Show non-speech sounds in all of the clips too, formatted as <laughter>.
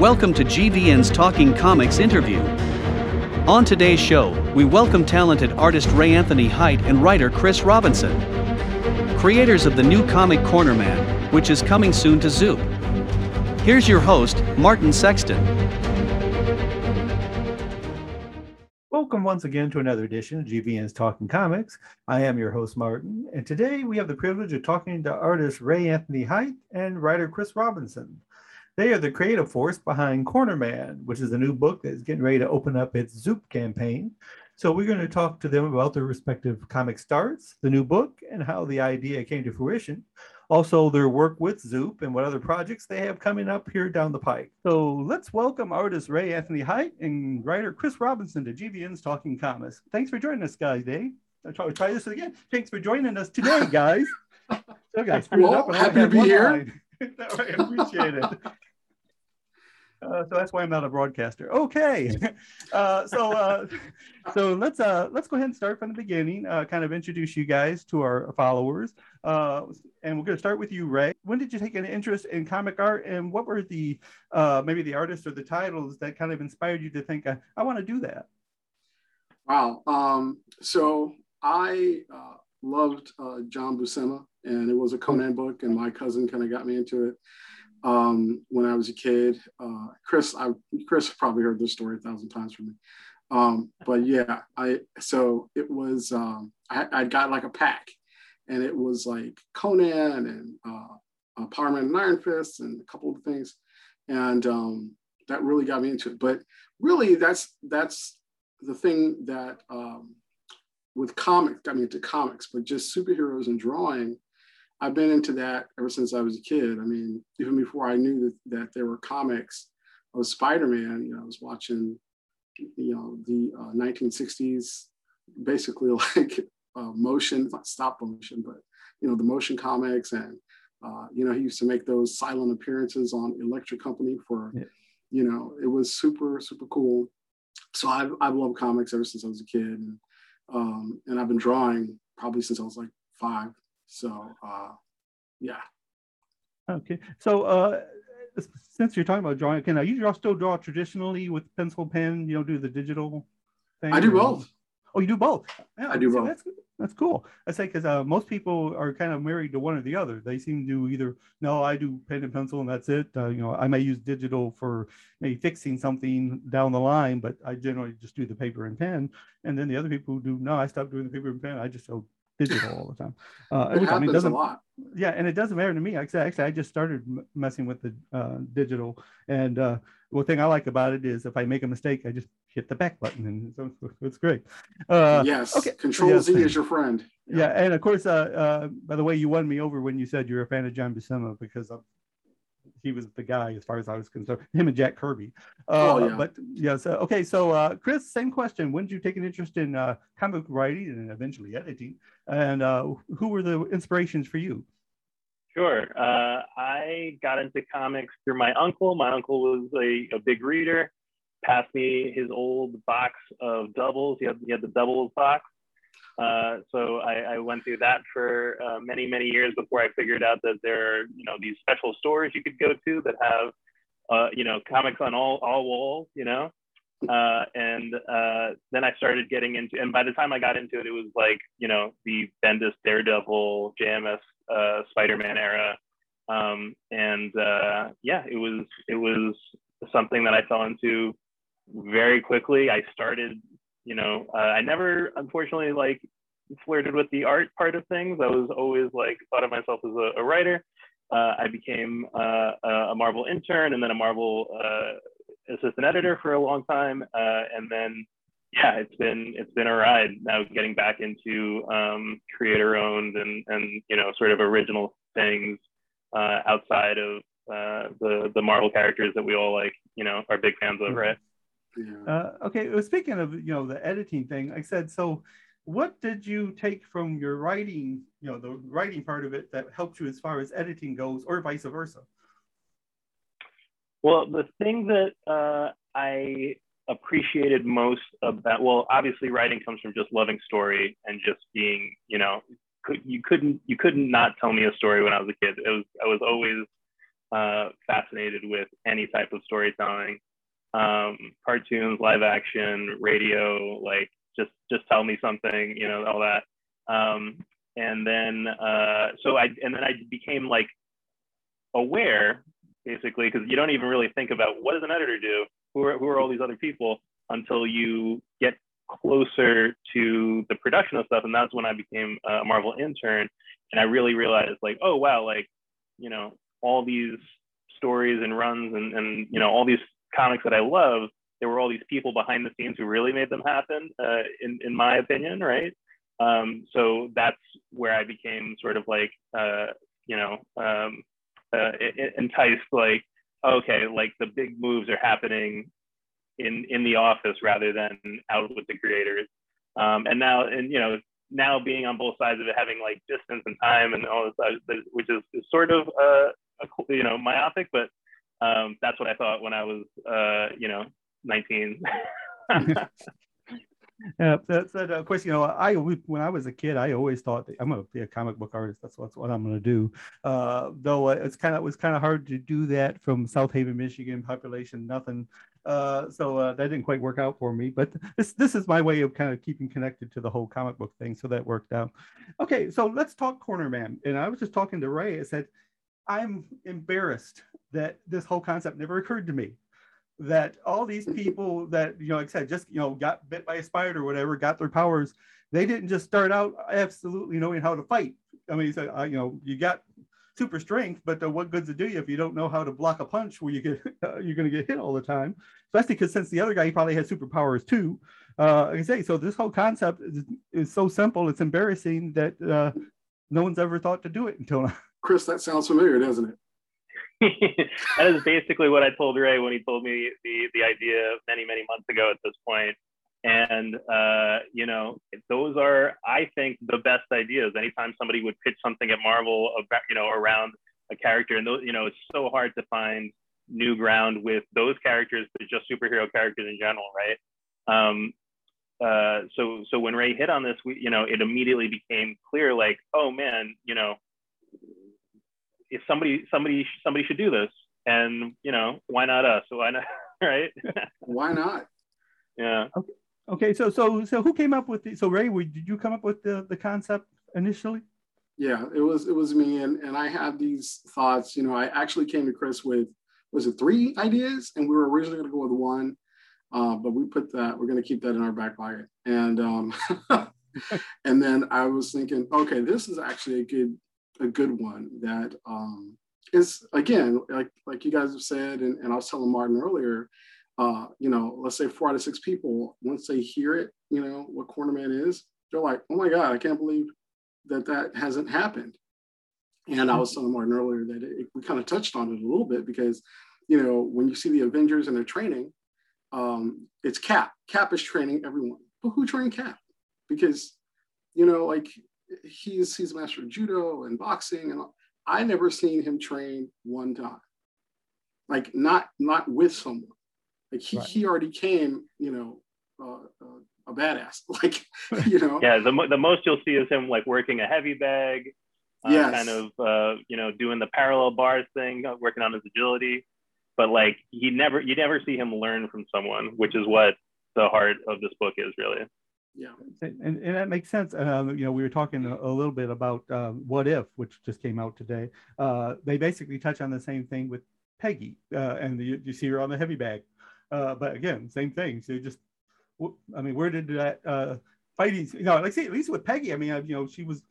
Welcome to GVN's Talking Comics interview. On today's show, we welcome talented artist Ray Anthony Height and writer Chris Robinson, creators of the new comic Corner Man, which is coming soon to Zoop. Here's your host, Martin Sexton. Welcome once again to another edition of GVN's Talking Comics. I am your host, Martin, and today we have the privilege of talking to artist Ray Anthony Height and writer Chris Robinson. They are the creative force behind Corner Man, which is a new book that is getting ready to open up its Zoop campaign. So we're going to talk to them about their respective comic starts, the new book, and how the idea came to fruition. Also, their work with Zoop and what other projects they have coming up here down the pike. So let's welcome artist Ray Anthony Height and writer Chris Robinson to GVN's Talking Comics. Thanks for joining us, guys. Today, I'll try, try this again. Thanks for joining us today, guys. <laughs> So, guys, well, happy to be here. <laughs> I appreciate it. <laughs> Uh, so that's why I'm not a broadcaster. Okay, <laughs> uh, so uh, so let's uh, let's go ahead and start from the beginning. Uh, kind of introduce you guys to our followers, uh, and we're going to start with you, Ray. When did you take an interest in comic art, and what were the uh, maybe the artists or the titles that kind of inspired you to think I, I want to do that? Wow. Um, so I uh, loved uh, John Buscema, and it was a Conan book, and my cousin kind of got me into it um, when I was a kid. Uh, Chris, I Chris probably heard this story a thousand times from me. Um, but yeah, I so it was um, I, I got like a pack, and it was like Conan and uh, uh, Power Man and Iron Fist and a couple of things, and um, that really got me into it. But really, that's that's the thing that um, with comics I mean, into comics, but just superheroes and drawing I've been into that ever since I was a kid. I mean, even before I knew that, that there were comics of Spider-Man, you know, I was watching, you know, the uh, 1960s, basically <laughs> like uh, motion, not stop motion, but, you know, the motion comics. And, uh, you know, he used to make those silent appearances on Electric Company for, yeah. you know, it was super, super cool. So I've, I've loved comics ever since I was a kid. And, um, and I've been drawing probably since I was like five. So uh, yeah. Okay. So uh, since you're talking about drawing, can I you draw, still draw traditionally with pencil pen? You know, do the digital thing? I do both. Oh, you do both. Yeah, I do both. That's, that's cool. I say because uh, most people are kind of married to one or the other. They seem to either no, I do pen and pencil and that's it. Uh, you know, I may use digital for maybe fixing something down the line, but I generally just do the paper and pen. And then the other people who do no, I stopped doing the paper and pen. I just oh, digital all the time. Uh, it happens I mean, doesn't, a lot. Yeah, and it doesn't matter to me. Actually, actually I just started messing with the uh, digital, and uh, one thing I like about it is if I make a mistake, I just hit the back button, and so <laughs> it's great. Uh, yes. Okay. Control yes. Z is your friend. Yeah. yeah, and of course, uh, uh, by the way, you won me over when you said you're a fan of John Buscema because I'm he was the guy as far as I was concerned. Him and Jack Kirby. Uh, oh yeah. But yeah. So okay. So uh, Chris, same question. When did you take an interest in uh, comic writing and eventually editing? And uh, who were the inspirations for you? Sure. Uh, I got into comics through my uncle. My uncle was a, a big reader. Passed me his old box of doubles. He had, he had the doubles box. Uh, so I, I, went through that for uh, many, many years before I figured out that there are, you know, these special stores you could go to that have, uh, you know, comics on all, all walls, you know. Uh, and uh, then I started getting into, and by the time I got into it, it was like, you know, the Bendis Daredevil, JMS, Spider-Man era. Um, and yeah, it was, it was something that I fell into very quickly. I started you know, uh, I never, unfortunately, like flirted with the art part of things. I was always like thought of myself as a, a writer. Uh, I became uh, a Marvel intern and then a Marvel uh, assistant editor for a long time, uh, and then yeah, it's been it's been a ride. Now getting back into um, creator owned and and you know sort of original things uh, outside of the the Marvel characters that we all like, you know, are big fans of, right? Yeah. Uh, okay. Well, speaking of you know the editing thing, I said so. What did you take from your writing, you know, the writing part of it that helped you as far as editing goes, or vice versa? Well, the thing that uh, I appreciated most about, well, obviously writing comes from just loving story and just being, you know, you couldn't you couldn't not tell me a story when I was a kid. It was I was always uh, fascinated with any type of storytelling, um, cartoons, live action, radio, like just just tell me something, you know, all that. Um, and then uh, so I and then I became like aware basically because you don't even really think about what does an editor do who are, who are all these other people until you get closer to the production of stuff and that's when i became a marvel intern and i really realized like oh wow like you know all these stories and runs and, and you know all these comics that i love there were all these people behind the scenes who really made them happen uh, in, in my opinion right? Um, so that's where i became sort of like uh, you know um, uh, enticed like okay like the big moves are happening in in the office rather than out with the creators. Um, and now and you know now being on both sides of it having like distance and time and all this which is, sort of uh, a, you know myopic but um, that's what i thought when i was uh, you know 19 <laughs> Yeah, that's that. Of course, you know, I when I was a kid, I always thought I'm going to be a comic book artist. That's, what I'm going to do. Uh, though it's kind of it was kind of hard to do that from South Haven, Michigan, population nothing. Uh, so uh, that didn't quite work out for me. But this this is my way of kind of keeping connected to the whole comic book thing. So that worked out. Okay, so let's talk Corner Man. And I was just talking to Ray. I said, I'm embarrassed that this whole concept never occurred to me. That all these people that you know like I said just you know got bit by a spider or whatever got their powers they didn't just start out absolutely knowing how to fight. I mean so, uh, you know you got super strength but uh, what good's it do you if you don't know how to block a punch where you get <laughs> uh, you're going to get hit all the time? Especially because since the other guy he probably had superpowers too. Uh like i say so this whole concept is, is so simple it's embarrassing that uh no one's ever thought to do it until now chris that sounds familiar doesn't it <laughs> that is basically what I told Ray when he told me the the idea many many months ago. At this point, and uh, you know, those are I think the best ideas. Anytime somebody would pitch something at Marvel about you know around a character, and those you know it's so hard to find new ground with those characters, but just superhero characters in general, right? Um, uh, so so when Ray hit on this, we you know it immediately became clear, like, oh man, you know, if somebody somebody somebody should do this and you know why not us? Why not <laughs> right? Why not? Yeah. Okay. Okay so so so who came up with the so ray did you come up with the the concept initially? Yeah it was it was me and and i had these thoughts. You know i actually came to chris with was it three ideas? And we were originally going to go with one uh, but we put that we're going to keep that in our back pocket. And um <laughs> and then i was thinking okay this is actually a good a good one that um, is again like like you guys have said, and, and I was telling Martin earlier. Uh, you know, let's say four out of six people, once they hear it, you know what Cornerman is, they're like, "Oh my God, I can't believe that that hasn't happened." And I was telling Martin earlier that it, we kind of touched on it a little bit because, you know, when you see the Avengers and they're training, um, it's Cap. Cap is training everyone, but who trained Cap? Because, you know, like he's he's a master of judo and boxing, and I never seen him train one time. Like not not with someone. Like he, right. he already came, you know, uh, uh, a badass. <laughs> Like you know. yeah, the the most you'll see is him like working a heavy bag. Uh, yes. kind of uh, you know doing the parallel bars thing, uh, working on his agility. But like he never, you never see him learn from someone, which is what the heart of this book is really yeah. And, and that makes sense. Um, you know we were talking a, a little bit about uh, what if which just came out today. Uh, they basically touch on the same thing with peggy uh, and you, you, see her on the heavy bag. Uh, but again same thing. So just i mean where did that uh, fighting you know like say at least with peggy i mean you know she was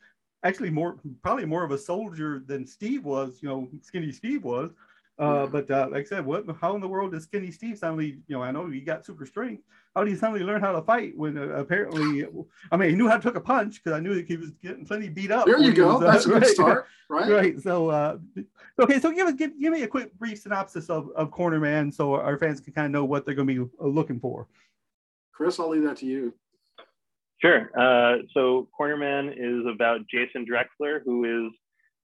actually more probably more of a soldier than steve was you know skinny steve was uh, but uh, like I said, what? How in the world does Skinny Steve suddenly? You know, I know he got super strength. How did he suddenly learn how to fight when uh, apparently? I mean, he knew how to take a punch because I knew that he was getting plenty beat up. There you go. Was, uh, That's a good right, start, <laughs> right? Right. So, uh, okay. So give give give me a quick brief synopsis of of Corner Man, so our fans can kind of know what they're going to be looking for. Chris, I'll leave that to you. Sure. so Corner Man is about Jason Drexler, who is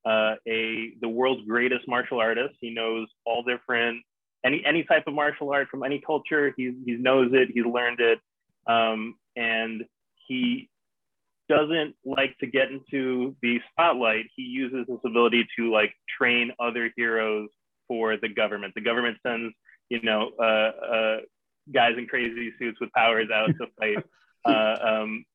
uh, a the world's greatest martial artist. He knows all different any any type of martial art from any culture. He he knows it. He's learned it, um, and he doesn't like to get into the spotlight. He uses his ability to like train other heroes for the government. The government sends, you know, uh, uh, guys in crazy suits with powers out to <laughs> fight. Uh, um,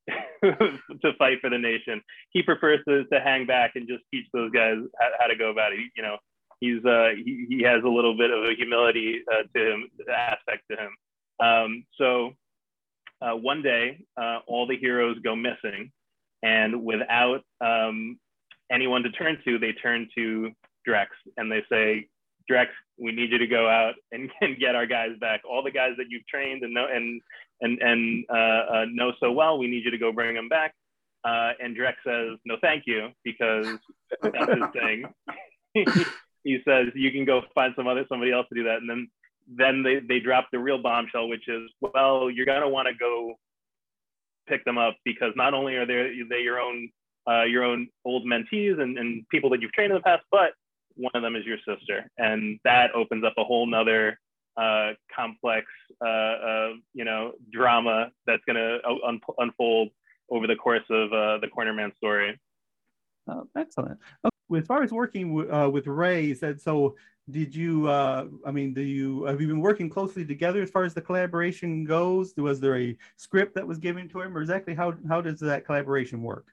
<laughs> to fight for the nation. He prefers to, to hang back and just teach those guys how, how to go about it. You know, he's uh, he, he has a little bit of a humility uh, to him aspect to him. Um, so uh, one day, uh, all the heroes go missing, and without um, anyone to turn to, they turn to Drex and they say, Drex, we need you to go out and, <laughs> and get our guys back. All the guys that you've trained and know and and and uh, uh, know so well, we need you to go bring them back. Uh, and Drex says, no, thank you, because that's his <laughs> thing. <laughs> he says you can go find some other somebody else to do that, and then then they they drop the real bombshell, which is well, you're gonna want to go pick them up because not only are they they your own uh, your own old mentees and, and people that you've trained in the past, but one of them is your sister, and that opens up a whole nother uh, complex, uh, uh you know, drama that's going to un- unfold over the course of uh, the Cornerman story. Oh, excellent. Okay. As far as working w- uh, with Ray, said so. Did you? uh, I mean, do you have you been working closely together as far as the collaboration goes? Was there a script that was given to him, or exactly how how does that collaboration work?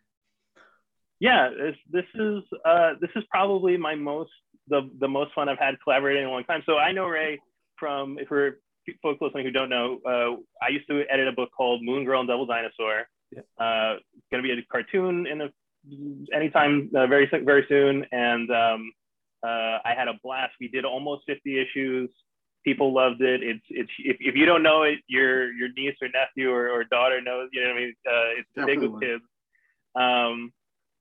Yeah, this, this is uh, this is probably my most the the most fun I've had collaborating in a long time. So I know Ray from if we're folks listening who don't know, uh, I used to edit a book called Moon Girl and Devil Dinosaur. Yeah. Uh, it's going to be a cartoon in a anytime uh, very very soon, and um, uh, I had a blast. We did almost 50 issues. People loved it. It's it's if, if you don't know it, your your niece or nephew or, or daughter knows. You know what I mean? Uh, it's Definitely. big with kids. Um,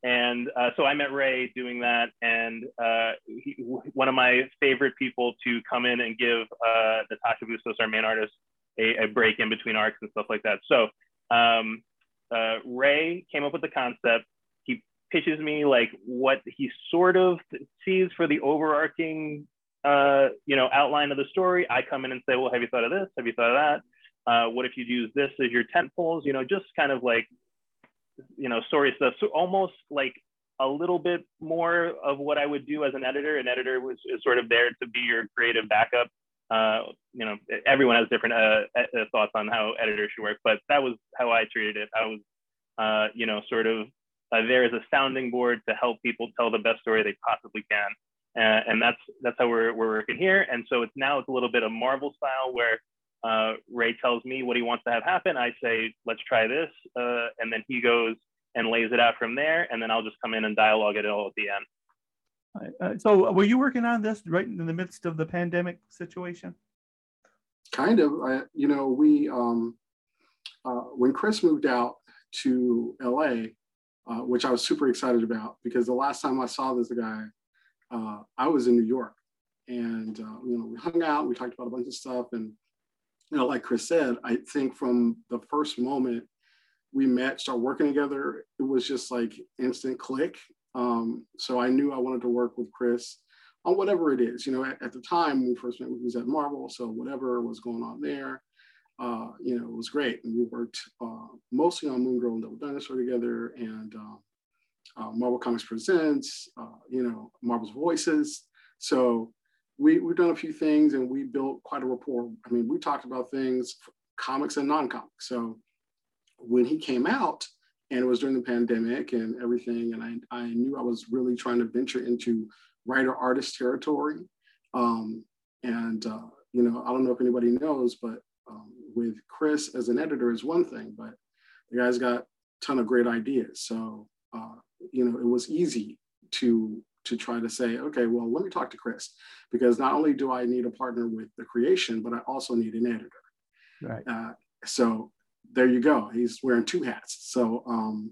and uh, so I met Ray doing that, and uh, he, one of my favorite people to come in and give uh, Natasha Bustos, our main artist, a, a, break in between arcs and stuff like that. So um, uh, Ray came up with the concept. He pitches me like what he sort of sees for the overarching, uh, you know, outline of the story. I come in and say, well, have you thought of this? Have you thought of that? Uh, what if you use this as your tent poles? You know, just kind of like you know, story stuff. So almost like a little bit more of what I would do as an editor. An editor was is sort of there to be your creative backup. Uh, you know, everyone has different uh, uh, thoughts on how editors should work, but that was how I treated it. I was, uh, you know, sort of uh, there as a sounding board to help people tell the best story they possibly can. Uh, and that's that's how we're, we're working here. And so it's now it's a little bit of Marvel style where uh, Ray tells me what he wants to have happen. I say, let's try this. Uh, and then he goes and lays it out from there. And then I'll just come in and dialogue it all at the end. Uh, so were you working on this right in the midst of the pandemic situation? Kind of. I, you know, we, um, uh, when Chris moved out to LA, uh, which I was super excited about because the last time I saw this guy, uh, I was in New York. And, you know, we hung out, we talked about a bunch of stuff. And you know, like Chris said, I think from the first moment we met, started working together, it was just like instant click. Um, so I knew I wanted to work with Chris on whatever it is. You know, at, at the time when we first met, we was at Marvel, so whatever was going on there, uh, you know, it was great. And we worked uh, mostly on Moon Girl and Devil Dinosaur together, and uh, uh Marvel Comics Presents, uh, you know, Marvel's Voices. So we, we've done a few things and we built quite a rapport. I mean, we talked about things, comics and non-comics. So when he came out and it was during the pandemic and everything, and I, I knew I was really trying to venture into writer artist territory. Um, and, uh, you know, I don't know if anybody knows, but um, with Chris as an editor is one thing, but the guy's got a ton of great ideas. So, uh, you know, it was easy to to try to say, okay, well, let me talk to Chris, because not only do I need a partner with the creation, but I also need an editor. Right. Uh, so there you go. He's wearing two hats. So, um,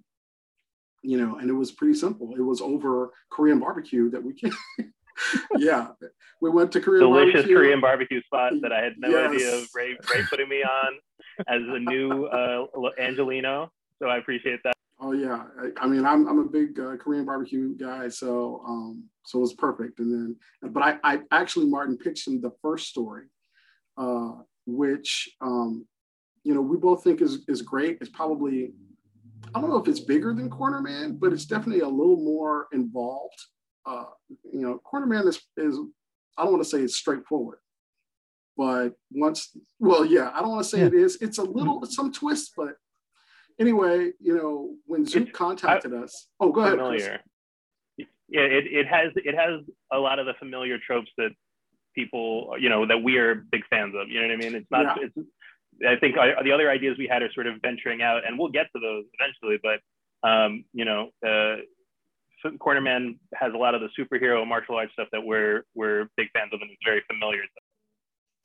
you know, and it was pretty simple. It was over Korean barbecue that we can. <laughs> yeah, we went to Korean delicious barbecue. Korean barbecue spot that I had no yes. idea of Ray, Ray putting me on as a new uh, Angelino. So I appreciate that. Oh yeah, I, I, mean I'm I'm a big uh, Korean barbecue guy, so um, so it was perfect. And then, but I, I actually Martin pitched him the first story, uh, which um, you know we both think is is great. It's probably I don't know if it's bigger than Corner Man, but it's definitely a little more involved. Uh, you know, Corner Man is is I don't want to say it's straightforward, but once, well, yeah, I don't want to say Yeah. it is. It's a little some twist, but anyway, you know, when Zoop It- contacted us, oh, go ahead. Chris. Yeah, it, it has it has a lot of the familiar tropes that people you know that we are big fans of. You know what I mean? It's not. It's. I think the other ideas we had are sort of venturing out, and we'll get to those eventually. But um, you know, uh, Cornerman has a lot of the superhero martial arts stuff that we're we're big fans of, and it's very familiar.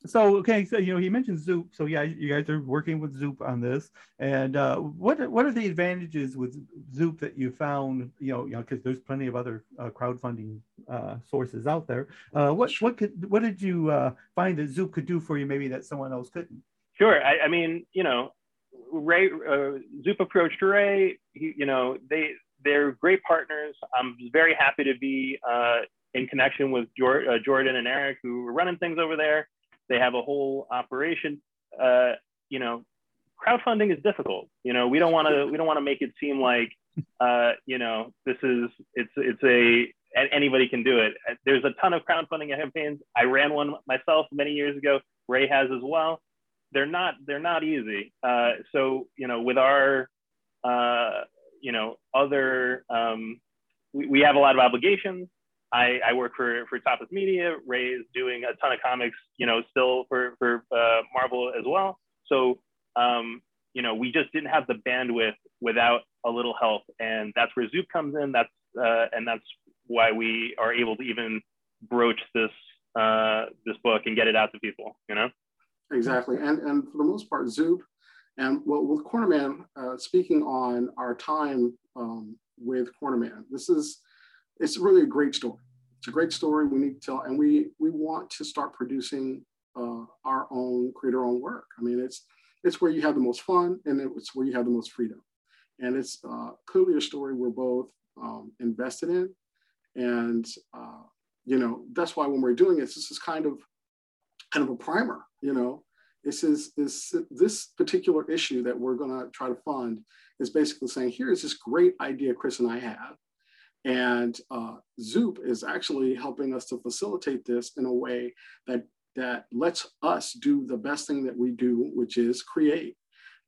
So okay, so you know he mentioned Zoop. So yeah, you guys are working with Zoop on this. And uh, what what are the advantages with Zoop that you found? You know, you know, because there's plenty of other uh, crowdfunding uh, sources out there. Uh, what what could what did you uh, find that Zoop could do for you? Maybe that someone else couldn't. Sure. I, I mean, you know, Ray uh, Zoop approached Ray. He, you know, they they're great partners. I'm very happy to be in connection with Jor- Jordan and Eric, who are running things over there. They have a whole operation. Uh, you know, crowdfunding is difficult. You know, we don't want to we don't want to make it seem like uh, you know this is it's it's a anybody can do it. There's a ton of crowdfunding campaigns. I ran one myself many years ago. Ray has as well. They're not they're not easy. Uh, so you know, with our uh, you know other um, we, we have a lot of obligations. I, I, work for for Tapas Media. Ray is doing a ton of comics, you know, still for for uh, Marvel as well. So um, you know, we just didn't have the bandwidth without a little help, and that's where Zoop comes in. That's uh, and that's why we are able to even broach this uh, this book and get it out to people. You know. Exactly, and and for the most part, Zoop, and well, with Cornerman, uh, speaking on our time um, with Cornerman, this is it's really a great story. It's a great story. We need to tell, and we we want to start producing uh, our own, create our own work. I mean, it's it's where you have the most fun, and it's where you have the most freedom. And it's uh, clearly a story we're both um, invested in, and uh, you know that's why when we're doing it, this is kind of kind of a primer. You know, this is this this particular issue that we're going to try to fund is basically saying here is this great idea Chris and I have and uh, Zoop is actually helping us to facilitate this in a way that that lets us do the best thing that we do, which is create.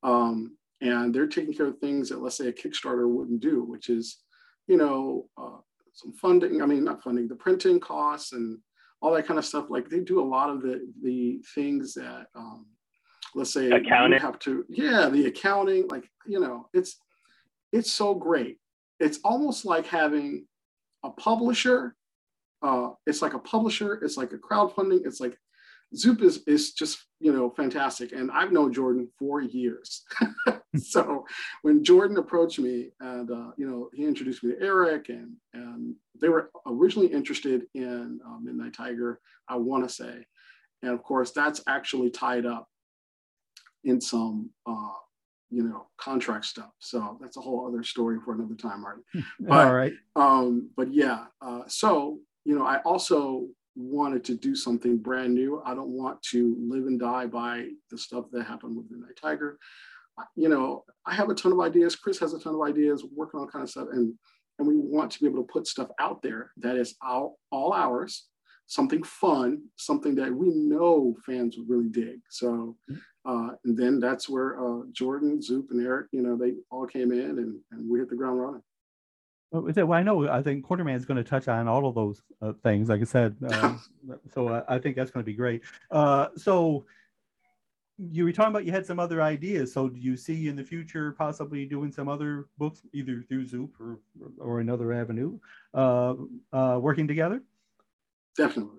Um, and they're taking care of things that, let's say, a Kickstarter wouldn't do, which is, you know, uh, some funding. I mean, not funding, the printing costs and all that kind of stuff. Like they do a lot of the the things that, um, let's say, accounting. have to, yeah, the accounting. Like you know, it's it's so great it's almost like having a publisher. Uh, it's like a publisher. It's like a crowdfunding. It's like Zoop is is just you know fantastic, and I've known Jordan for years. <laughs> so when Jordan approached me, and uh, you know he introduced me to Eric, and and they were originally interested in uh, Midnight Tiger, I want to say, and of course that's actually tied up in some uh, you know contract stuff. So that's a whole other story for another time marty but, all right. um but yeah uh, so you know i also wanted to do something brand new. I don't want to live and die by the stuff that happened with midnight tiger. You know i have a ton of ideas. Chris has a ton of ideas working on kind of stuff and and we want to be able to put stuff out there that is all, all ours something fun something that we know fans would really dig so uh, and then that's where uh, Jordan, Zoop, and Eric, you know, they all came in and, and we hit the ground running. Well, I know. I think Cornerman is going to touch on all of those uh, things, like I said. Uh, <laughs> so I, I, think that's going to be great. Uh, so you were talking about you had some other ideas. So do you see in the future possibly doing some other books, either through Zoop or or another avenue, uh, uh, working together? Definitely.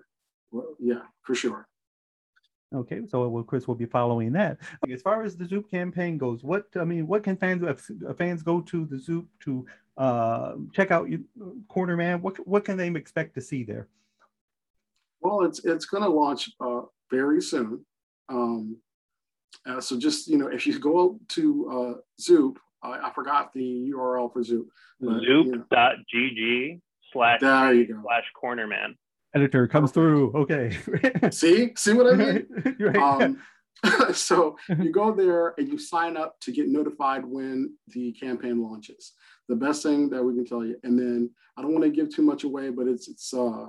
Well, yeah, for sure. Okay, so well, Chris will be following that. As far as the Zoop campaign goes, what I mean, what can fans fans go to the Zoop to uh, check out Cornerman? What what can they expect to see there? Well, it's it's going to launch uh, very soon. Um, uh, so just you know, if you go to uh, Zoop, I, I forgot the URL for Zoop. Zoop.gg slash there you go slash Cornerman editor comes through. Okay. <laughs> see, see what I mean? right. <laughs> um, <laughs> so you go there and you sign up to get notified when the campaign launches. The best thing that we can tell you. And then I don't want to give too much away, but it's it's uh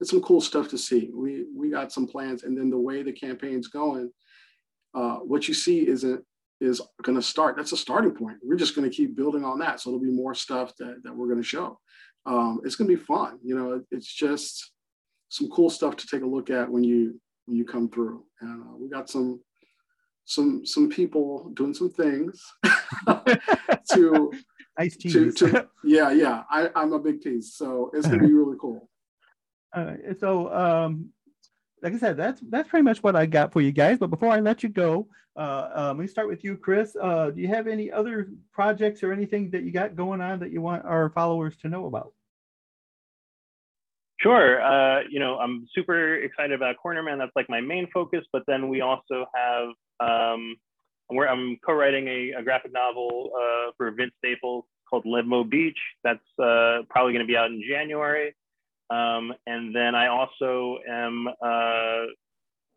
it's some cool stuff to see. We we got some plans, and then the way the campaign's going, uh, what you see isn't is going to start. That's a starting point. We're just going to keep building on that. So it'll be more stuff that that we're going to show. Um, it's going to be fun. You know, it's just some cool stuff to take a look at when you when you come through. And uh, we got some some some people doing some things <laughs> to <laughs> Ice to, to yeah yeah I, I'm a big tease so it's gonna be <laughs> really cool Uh, so, um, like I said, that's that's pretty much what I got for you guys. But before I let you go, uh, um, let me start with you, Chris. Uh, do you have any other projects or anything that you got going on that you want our followers to know about? Sure. Uh, you know, I'm super excited about Cornerman. That's like my main focus. But then we also have, um, where I'm co-writing a, a graphic novel uh, for Vince Staples called Limbo Beach. That's uh, probably going to be out in January. Um, and then I also am, uh,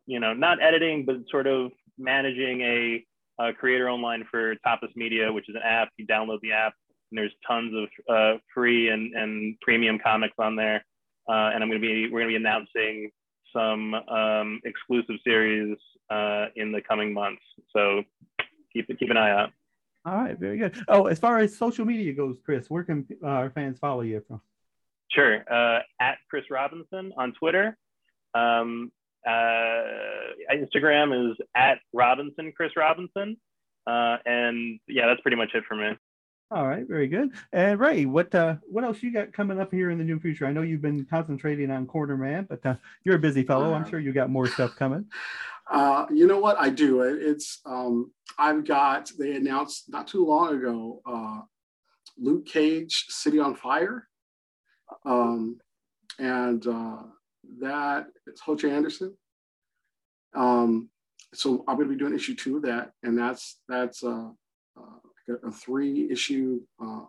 you know, not editing, but sort of managing a, a creator online for Tapas Media, which is an app. You download the app, and there's tons of uh, free and, and premium comics on there. Uh, and I'm going to be we're going to be announcing some um, exclusive series uh, in the coming months. So keep keep an eye out. All right, very good. Oh, as far as social media goes, Chris, where can uh, our fans follow you from? Sure. Uh, at Chris Robinson on Twitter. Um, uh, Instagram is at Robinson Chris Robinson. Uh, and yeah, that's pretty much it for me. All right, very good. And Ray, what uh, what else you got coming up here in the near future? I know you've been concentrating on Corner Man, but uh, you're a busy fellow. I'm sure you got more stuff coming. uh, you know what i do It- it's um, i've got they announced not too long ago uh, luke cage city on fire um, and uh, that it's Ho Che Anderson. Um, so I'm going to be doing issue two of that, and that's that's uh, uh, a, three issue uh,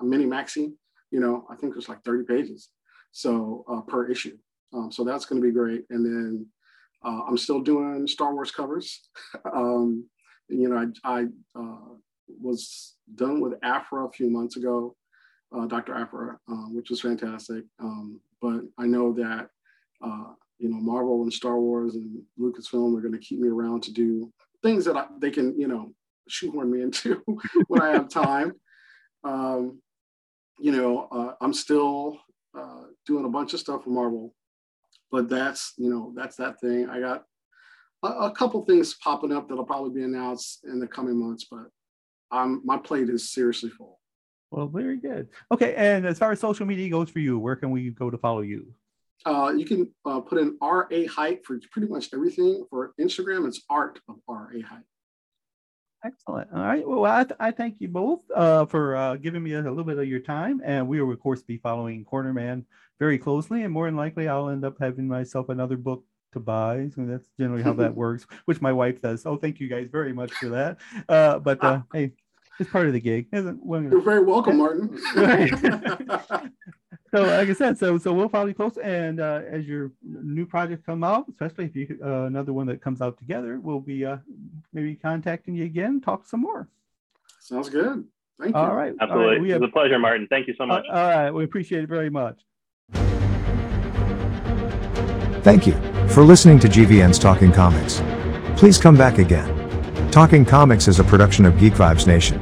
a mini maxi. You know, I think there's like 30 pages, so uh, per issue. Um, so that's going to be great. And then uh, I'm still doing Star Wars covers. <laughs> um, you know, I, I uh, was done with Aphra a few months ago, uh, Dr. Aphra, uh, which was fantastic. Um, but I know that, uh, you know, Marvel and Star Wars and Lucasfilm are going to keep me around to do things that I, they can, you know, shoehorn me into <laughs> when I have time. Um, you know, uh, I'm still uh, doing a bunch of stuff for Marvel, but that's, you know, that's that thing. I got a, a couple things popping up that'll probably be announced in the coming months, but I'm, my plate is seriously full. Well, very good. Okay, and as far as social media goes for you, where can we go to follow you? Uh, you can uh, put in RA height for pretty much everything. For Instagram, it's art of RA height. Excellent. All right. Well, I, th- I thank you both uh, for uh, giving me a, little bit of your time. And we will, of course, be following Cornerman very closely. And more than likely, I'll end up having myself another book to buy. So that's generally how that <laughs> works, which my wife does. Oh, thank you guys very much for that. Uh, but uh, hey, it's part of the gig. Isn't You're very welcome, Martin. <laughs> <laughs> Right. So, like I said, so so we'll follow you close, and uh, as your new project come out, especially if you uh, another one that comes out together, we'll be uh, maybe contacting you again, talk some more. Sounds good. Thank you. All right, Absolutely. right, we it have, was a pleasure, Martin. Thank you so uh, much. all right, we appreciate it very much. Thank you for listening to GVN's Talking Comics. Please come back again. Talking Comics is a production of Geek Vibes Nation.